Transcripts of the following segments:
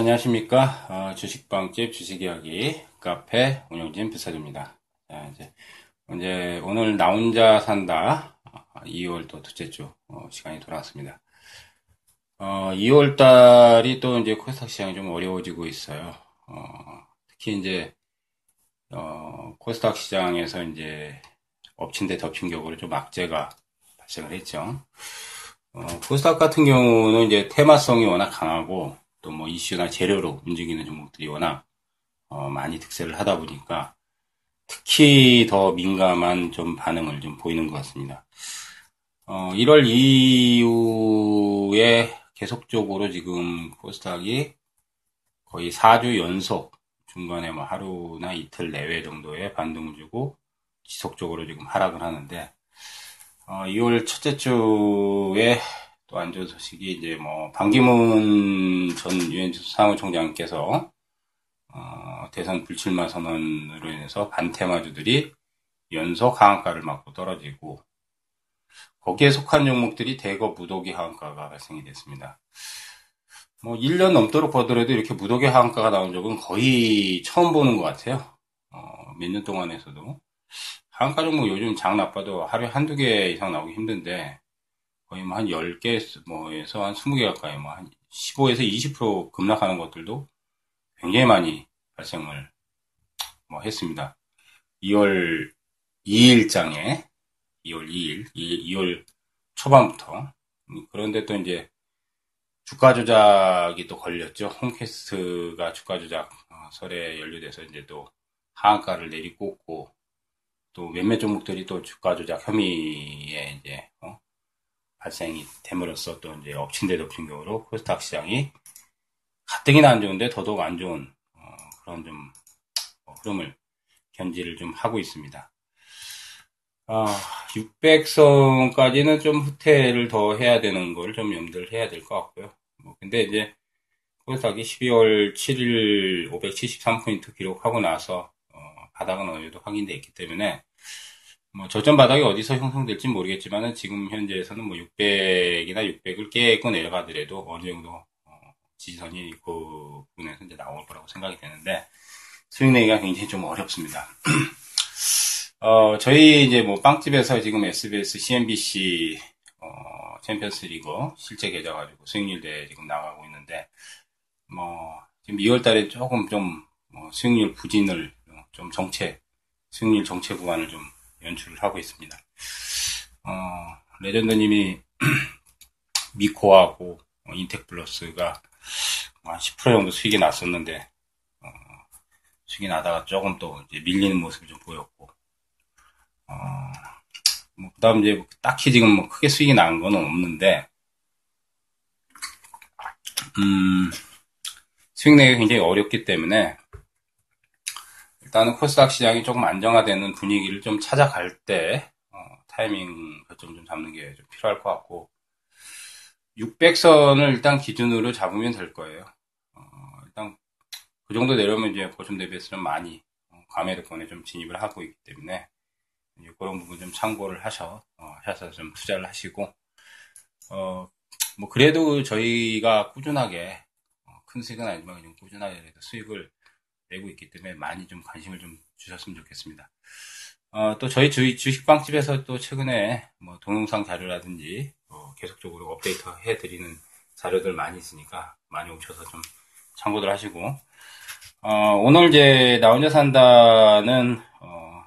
네, 안녕하십니까. 어, 주식방집 주식이야기 카페 운영진 비사입니다. 이제, 이제 오늘 나 혼자 산다 2월 또 둘째 주 어, 시간이 돌아왔습니다. 어, 2월 달이 또 이제 코스닥 시장이 좀 어려워지고 있어요. 어, 특히 이제 어, 코스닥 시장에서 이제 엎친 데 덮친 격으로 좀 악재가 발생을 했죠. 어, 코스닥 같은 경우는 이제 테마성이 워낙 강하고 또 뭐 이슈나 재료로 움직이는 종목들이 워낙 어, 많이 득세를 하다 보니까 특히 더 민감한 좀 반응을 좀 보이는 것 같습니다. 어, 1월 이후에 계속적으로 지금 코스닥이 거의 4주 연속 중간에 뭐 하루나 이틀 내외 정도의 반등을 주고 지속적으로 지금 하락을 하는데 어, 2월 첫째 주에 또 안 좋은 소식이 이제 뭐 반기문 전 유엔 사무총장께서 어, 대선 불출마 선언으로 인해서 반테마주들이 연속 하한가를 맞고 떨어지고 거기에 속한 종목들이 대거 무더기 하한가가 발생이 됐습니다. 뭐 1년 넘도록 보더라도 이렇게 무더기 하한가가 나온 적은 거의 처음 보는 것 같아요. 어, 몇 년 동안에서도. 하한가 종목 요즘 장 나빠도 하루에 한두 개 이상 나오기 힘든데 거의 뭐 한 10개 뭐에서 한 20개 가까이 뭐 한 15에서 20% 급락하는 것들도 굉장히 많이 발생을 뭐 했습니다. 2월 2일장에 2월 2일, 2월 초반부터 그런데 또 이제 주가 조작이 또 걸렸죠. 홈캐스트가 주가 조작 어, 설에 연루돼서 이제 또 하한가를 내리꽂고 또 몇몇 종목들이 또 주가 조작 혐의에 이제 어, 발생이 됨으로써 또 이제 엎친 데 덮친 경우로 코스닥 시장이 가뜩이나 안 좋은데 더더욱 안 좋은 어, 그런 좀 어, 흐름을 견지를 좀 하고 있습니다. 아, 600선까지는 좀 후퇴를 더 해야 되는 걸 좀 염두를 해야 될 것 같고요. 뭐 근데 이제 코스닥이 12월 7일 573포인트 기록하고 나서 어, 바닥은 어느 정도 확인되어 있기 때문에 뭐 저점 바닥이 어디서 형성될지 모르겠지만은 지금 현재에서는 뭐 600이나 600을 깨고 내려가더라도 어느 정도 어, 지지선이 그 부분에서 이제 나올 거라고 생각이 되는데 수익 내기가 굉장히 좀 어렵습니다. 어, 저희 이제 뭐 빵집에서 지금 SBS, CNBC 어, 챔피언스 리그 실제 계좌 가지고 수익률 대 지금 나가고 있는데 뭐 지금 2월 달에 조금 좀 뭐 수익률 부진을 좀 정체 수익률 정체 구간을 좀 연출을 하고 있습니다. 어, 레전드님이 미코하고 어, 인텍플러스가 한 10% 정도 수익이 났었는데 어, 수익이 나다가 조금 또 밀리는 모습이 좀 보였고 어, 뭐 그다음 이제 딱히 지금 뭐 크게 수익이 난 건 없는데 음, 수익 내기 굉장히 어렵기 때문에 일단은 코스닥 시장이 조금 안정화되는 분위기를 좀 찾아갈 때 어, 타이밍 결정 좀 잡는 게 좀 필요할 것 같고 600선을 일단 기준으로 잡으면 될 거예요. 어, 일단 그 정도 내려오면 이제 보점 대비해서는 많이 어, 과매도권에 좀 진입을 하고 있기 때문에 그런 부분 좀 참고를 하셔 어, 하셔서 좀 투자를 하시고 어, 뭐 그래도 저희가 꾸준하게 어, 큰 수익은 아니지만 좀 꾸준하게 수익을 내고 있기 때문에 많이 좀 관심을 좀 주셨으면 좋겠습니다. 어, 또 저희 주, 주식빵집에서 또 최근에 뭐 동영상 자료라든지 어, 계속적으로 업데이트 해드리는 자료들 많이 있으니까 많이 오셔서 좀 참고들 하시고 어, 오늘 이제 나 혼자 산다는 어,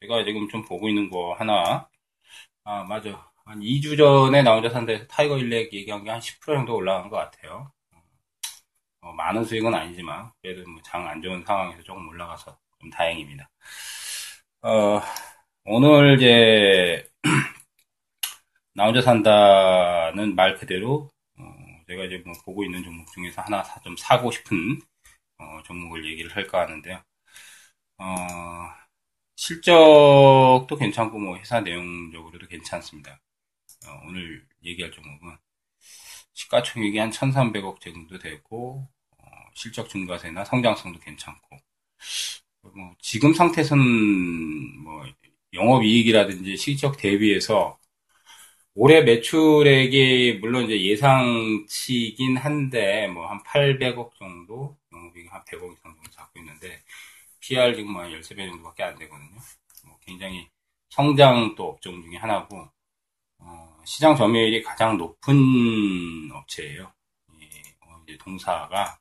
제가 지금 좀 보고 있는 거 하나 아 맞아 한 2주 전에 나 혼자 산다에서 타이거 일렉 얘기한 게 한 10% 정도 올라간 것 같아요. 어, 많은 수익은 아니지만 그래도 뭐 장 안 좋은 상황에서 조금 올라가서 좀 다행입니다. 어, 오늘 이제 나 혼자 산다는 말 그대로 어, 제가 이제 뭐 보고 있는 종목 중에서 하나 사, 좀 사고 싶은 어, 종목을 얘기를 할까 하는데요. 어, 실적도 괜찮고 뭐 회사 내용적으로도 괜찮습니다. 어, 오늘 얘기할 종목은 시가총액이 한 1,300억 정도 되고 실적 증가세나 성장성도 괜찮고 뭐 지금 상태에서는 뭐 영업이익이라든지 실적 대비해서 올해 매출액이 물론 이제 예상치긴 한데 뭐 한 800억 정도 영업이익 한 100억 이상 정도 잡고 있는데 PR 지금 뭐 13배 정도밖에 안 되거든요. 뭐 굉장히 성장 또 업종 중에 하나고 어, 시장 점유율이 가장 높은 업체예요. 어, 이제 동사가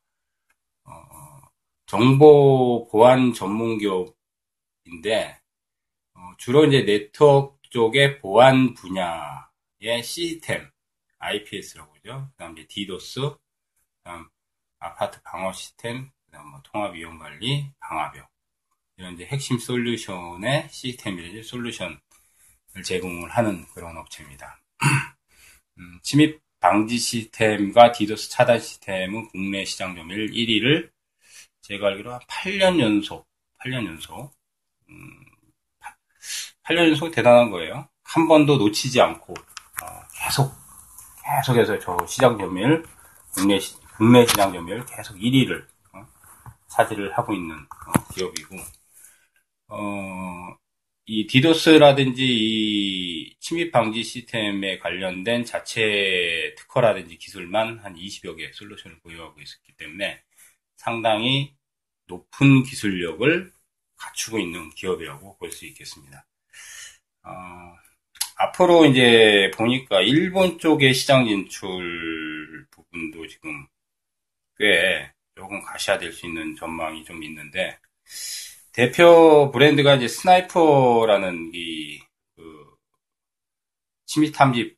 어, 정보 보안 전문 기업인데 어, 주로 이제 네트워크 쪽의 보안 분야의 시스템 IPS라고 그러죠. 그다음 이제 디도스, 그다음 APT 방어 시스템, 그다음 뭐 통합 위협 관리, 방화벽 이런 이제 핵심 솔루션의 시스템이라든지 솔루션을 제공을 하는 그런 업체입니다. 음, 침입 방지 시스템과 디도스 차단 시스템은 국내 시장 점유율 1위를 제가 알기로 한 8년 연속, 8년 연속, 음, 8년 연속 대단한 거예요. 한 번도 놓치지 않고 어, 계속 계속해서 저 시장 점유율 국내 시, 국내 시장 점유율 계속 1위를 어, 차지를 하고 있는 어, 기업이고 어, 이 디도스라든지 이 침입 방지 시스템에 관련된 자체 특허라든지 기술만 한 20여 개 솔루션을 보유하고 있었기 때문에 상당히 높은 기술력을 갖추고 있는 기업이라고 볼 수 있겠습니다. 어, 앞으로 이제 보니까 일본 쪽의 시장 진출 부분도 지금 꽤 조금 가셔야 될 수 있는 전망이 좀 있는데 대표 브랜드가 이제 스나이퍼라는 이, 그, 침입 탐지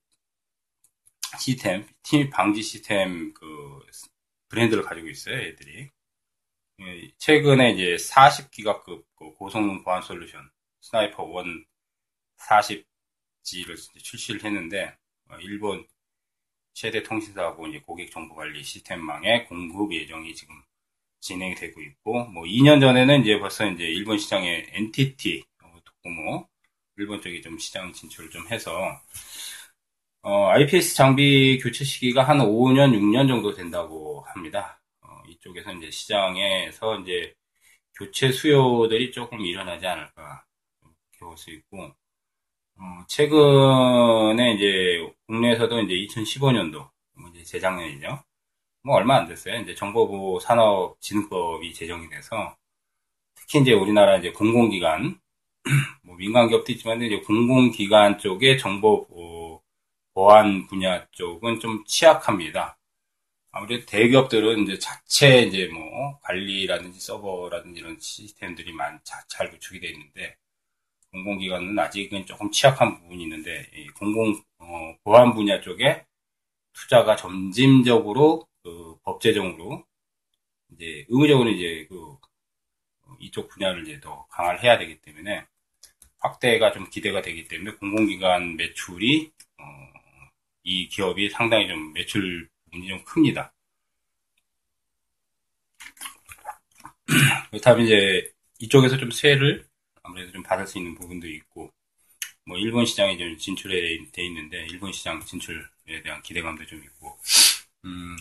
시스템, 침입 방지 시스템 그 브랜드를 가지고 있어요, 얘들이. 예, 최근에 이제 40기가급 그 고성능 보안 솔루션, 스나이퍼 1 40G를 출시를 했는데, 어, 일본 최대 통신사하고 이제 고객 정보 관리 시스템망의 공급 예정이 지금 진행이 되고 있고, 뭐 2년 전에는 이제 벌써 이제 일본 시장에 NTT 도코모, 일본 쪽에 좀 시장 진출을 좀 해서, 어, IPS 장비 교체 시기가 한 5년, 6년 정도 된다고 합니다. 어, 이쪽에서 이제 시장에서 이제 교체 수요들이 조금 일어나지 않을까, 볼수 있고, 어, 최근에 이제 국내에서도 이제 2015년도, 뭐 이제 재작년이죠. 뭐 얼마 안 됐어요. 이제 정보부 산업진흥법이 제정이 돼서 특히 이제 우리나라 이제 공공기관 뭐 민간 기업도 있지만 이제 공공기관 쪽의 정보 보안 분야 쪽은 좀 취약합니다. 아무래도 대기업들은 이제 자체 이제 뭐 관리라든지 서버라든지 이런 시스템들이 많, 잘 구축이 되어 있는데 공공기관은 아직은 조금 취약한 부분이 있는데 공공 어, 보안 분야 쪽에 투자가 점진적으로 그 법제적으로 이제 의무적으로 이제 그 이쪽 분야를 이제 더 강화를 해야 되기 때문에 확대가 좀 기대가 되기 때문에 공공기관 매출이 어, 이 기업이 상당히 좀 매출 부분이 좀 큽니다. 그렇다면 이제 이쪽에서 좀 세를 아무래도 좀 받을 수 있는 부분도 있고 뭐 일본 시장에 좀 진출해 돼 있는데 일본 시장 진출에 대한 기대감도 좀 있고 음,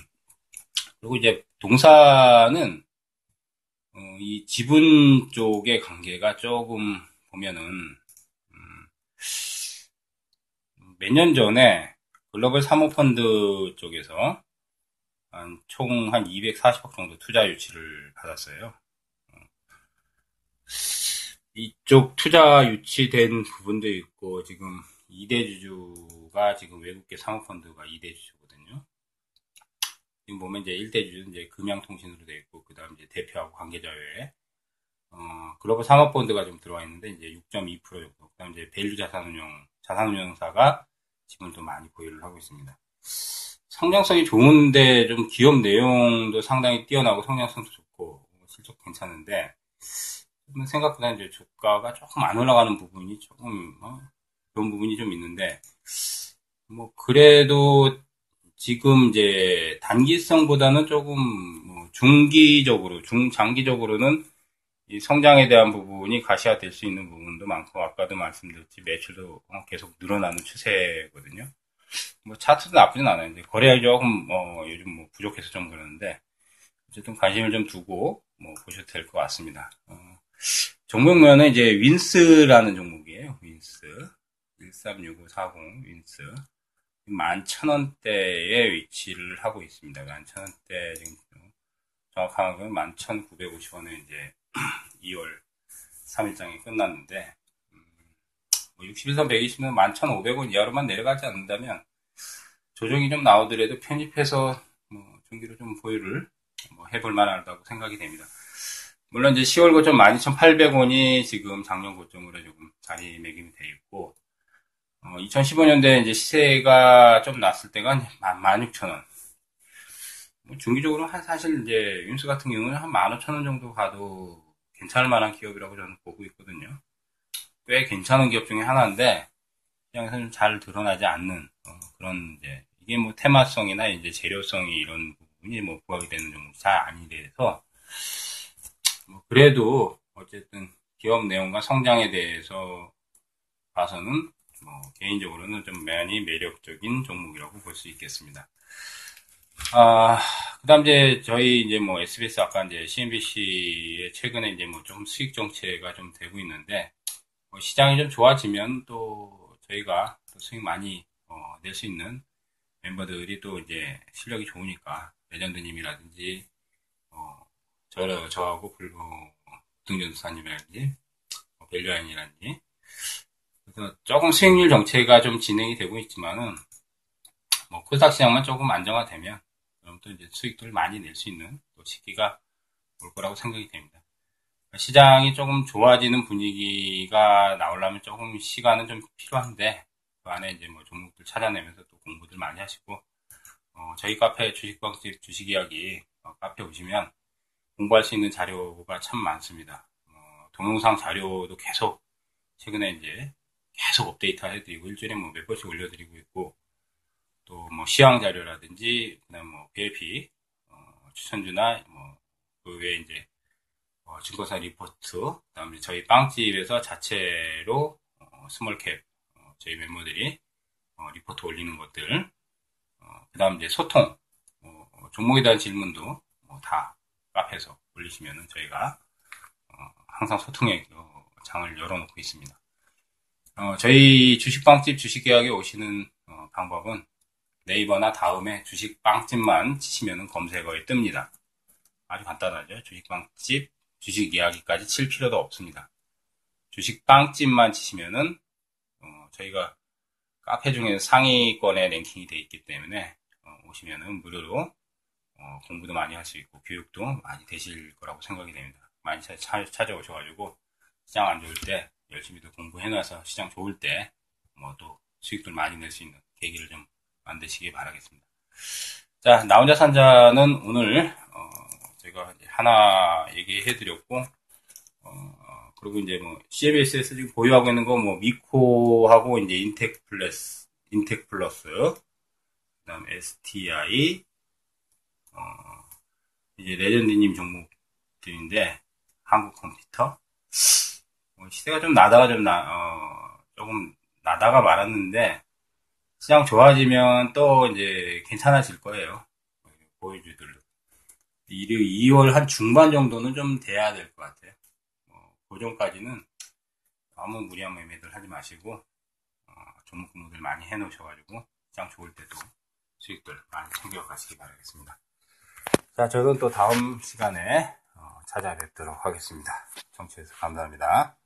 그리고 이제 동사는 어, 이 지분 쪽의 관계가 조금 보면은 음, 몇년 전에 글로벌 사모펀드 쪽에서 총한 240억 정도 투자 유치를 받았어요. 어, 이쪽 투자 유치된 부분도 있고 지금 2대 주주가 지금 외국계 사모펀드가 2대 주주 지금 보면 이제 1대주는 이제 금양통신으로 되어 있고, 그 다음 이제 대표하고 관계자 외에, 어, 글로벌 사모펀드가 좀 들어와 있는데, 이제 6.2% 정도. 그 다음 이제 밸류 자산운용, 자산운용사가 지금도 많이 보유를 하고 있습니다. 성장성이 좋은데 좀 기업 내용도 상당히 뛰어나고 성장성도 좋고, 실적 괜찮은데, 생각보다 이제 주가가 조금 안 올라가는 부분이 조금, 어, 그런 부분이 좀 있는데, 뭐, 그래도 지금 이제 단기성보다는 조금 뭐 중기적으로, 중장기적으로는 이 성장에 대한 부분이 가시화될 수 있는 부분도 많고 아까도 말씀드렸지 매출도 계속 늘어나는 추세거든요. 뭐 차트도 나쁘진 않아요. 이제 거래량이 조금 어, 요즘 뭐 부족해서 좀 그러는데 어쨌든 관심을 좀 두고 뭐 보셔도 될 것 같습니다. 어, 종목면은 이제 윈스라는 종목이에요. 윈스 136540 윈스 11,000원대에 위치를 하고 있습니다. 11,000원대 지금 정확한 건 11,950원에 이제 2월 3일장이 끝났는데 음, 뭐 61선 120은 11,500원 이하로만 내려가지 않는다면 조정이 좀 나오더라도 편입해서 뭐 중기로 좀 보유를 뭐 해볼 만하다고 생각이 됩니다. 물론 이제 10월 고점 12,800원이 지금 작년 고점으로 조금 자리매김이 돼 있고 어, 2015년도에 이제 시세가 좀 났을 때가 16,000원. 뭐 중기적으로 한 사실 이제 윤수 같은 경우는 한 15,000원 정도 가도 괜찮을 만한 기업이라고 저는 보고 있거든요. 꽤 괜찮은 기업 중에 하나인데 시장에서 좀잘 드러나지 않는 어, 그런 이제 이게 뭐 테마성이나 이제 재료성이 이런 부분이 뭐 부각이 되는 정도 잘 아니돼서 뭐 그래도 어쨌든 기업 내용과 성장에 대해서 봐서는 뭐 개인적으로는 좀 많이 매력적인 종목이라고 볼 수 있겠습니다. 아, 그 다음 이제 저희 이제 뭐 SBS 아까 이제 CNBC에 최근에 이제 뭐 좀 수익 정체가 좀 되고 있는데 뭐 시장이 좀 좋아지면 또 저희가 또 수익 많이 어, 낼 수 있는 멤버들이 또 이제 실력이 좋으니까 레전드님이라든지 어, 저 저하고 불고 등전수사님이라든지 뭐 벨류아인이라든지 그래서 조금 수익률 정체가 좀 진행이 되고 있지만은 뭐 코스닥 시장만 조금 안정화되면 그럼 또 이제 수익들을 많이 낼 수 있는 또 시기가 올 거라고 생각이 됩니다. 시장이 조금 좋아지는 분위기가 나오려면 조금 시간은 좀 필요한데 그 안에 이제 뭐 종목들 찾아내면서 또 공부들 많이 하시고 어, 저희 카페 주식방집 주식 이야기 어, 카페 오시면 공부할 수 있는 자료가 참 많습니다. 어, 동영상 자료도 계속 최근에 이제 계속 업데이트 해드리고 일주일에 뭐 몇 번씩 올려드리고 있고 또 뭐 시황 자료라든지 그다음 뭐 BLP 어, 추천주나 뭐그 외에 이제 어, 증권사 리포트 그다음에 저희 빵집에서 자체로 어, small cap 어, 저희 멤버들이 어, 리포트 올리는 것들 어, 그다음 이제 소통 어, 종목에 대한 질문도 다 카페에서 올리시면은 저희가 항상 소통의 장을 열어놓고 있습니다. 어, 저희 주식빵집 주식계약에 오시는 어, 방법은 네이버나 다음에 주식빵집만 치시면 검색어에 뜹니다. 아주 간단하죠. 주식빵집 주식 이야기까지 칠 필요도 없습니다. 주식빵집만 치시면은 어, 저희가 카페 중에 상위권에 랭킹이 되어 있기 때문에 어, 오시면은 무료로 어, 공부도 많이 할 수 있고 교육도 많이 되실 거라고 생각이 됩니다. 많이 찾, 찾아오셔가지고 시장 안 좋을 때 열심히도 공부해놔서 시장 좋을 때 뭐 또 수익들 많이 낼 수 있는 계기를 좀 만드시기 바라겠습니다. 자, 나 혼자 산자는 오늘 어, 제가 하나 얘기해드렸고 어, 그리고 이제 뭐 CBS에서 지금 보유하고 있는 거 뭐 미코하고 이제 인텍 플러스, 인텍 플러스, 그다음 STI, 어, 이제 레전드님 종목들인데 한국 컴퓨터. 뭐 시세가 좀 나다가 좀 나, 어, 조금 나다가 말았는데, 시장 좋아지면 또 이제 괜찮아질 거예요. 보여주들로. 2월 한 중반 정도는 좀 돼야 될 것 같아요. 어, 그 전까지는 너무 무리한 매매들 하지 마시고, 어, 종목 공부들 많이 해놓으셔가지고, 시장 좋을 때도 수익들 많이 챙겨가시기 바라겠습니다. 자, 저는 또 다음 시간에 어, 찾아뵙도록 하겠습니다. 청취해주셔서 감사합니다.